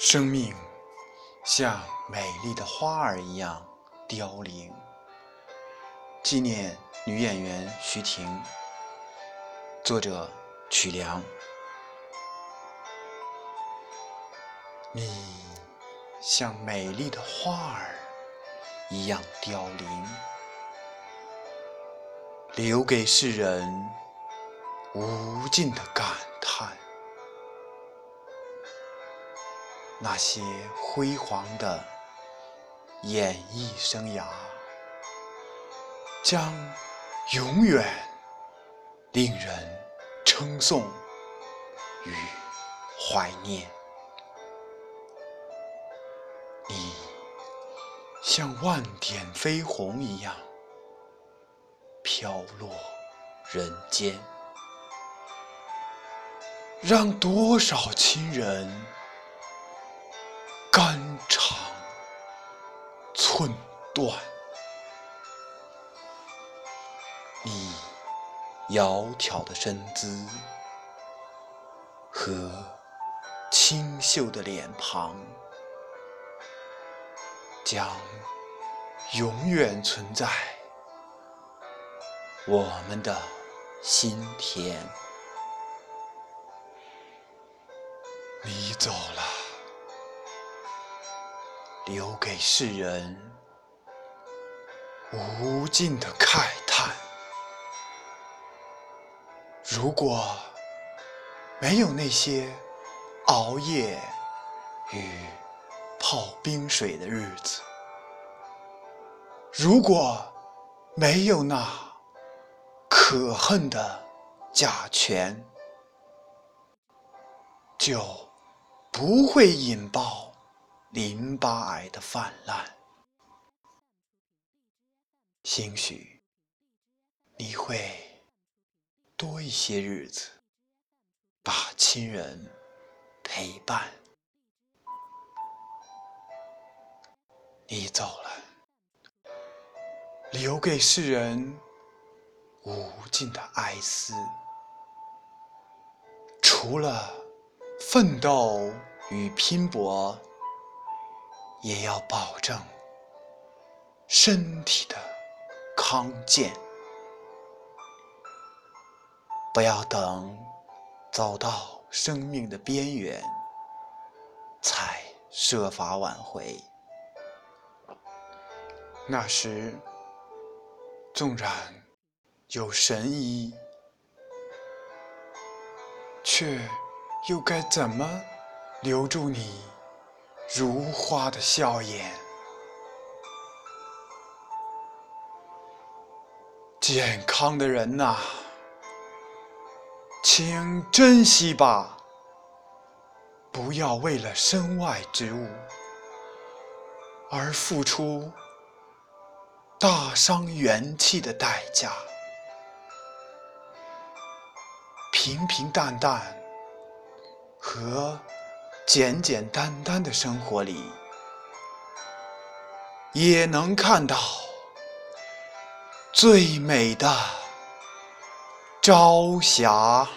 生命像美丽的花儿一样凋零。纪念女演员徐婷。作者曲梁。你像美丽的花儿一样凋零，留给世人无尽的感那些辉煌的演艺生涯，将永远令人称颂与怀念。你像万点飞鸿一样飘落人间，让多少亲人。寸断，你窈窕的身姿和清秀的脸庞，将永远存在我们的心田。你走了。留给世人无尽的慨叹。如果没有那些熬夜与泡冰水的日子，如果没有那可恨的甲醛，就不会引爆。淋巴癌的泛滥，兴许你会多一些日子把亲人陪伴。你走了，留给世人无尽的哀思。除了奋斗与拼搏。也要保证身体的康健，不要等走到生命的边缘才设法挽回。那时，纵然有神医，却又该怎么留住你？如花的笑颜，健康的人呐，请珍惜吧，不要为了身外之物而付出大伤元气的代价。平平淡淡和。简简单单的生活里，也能看到最美的朝霞。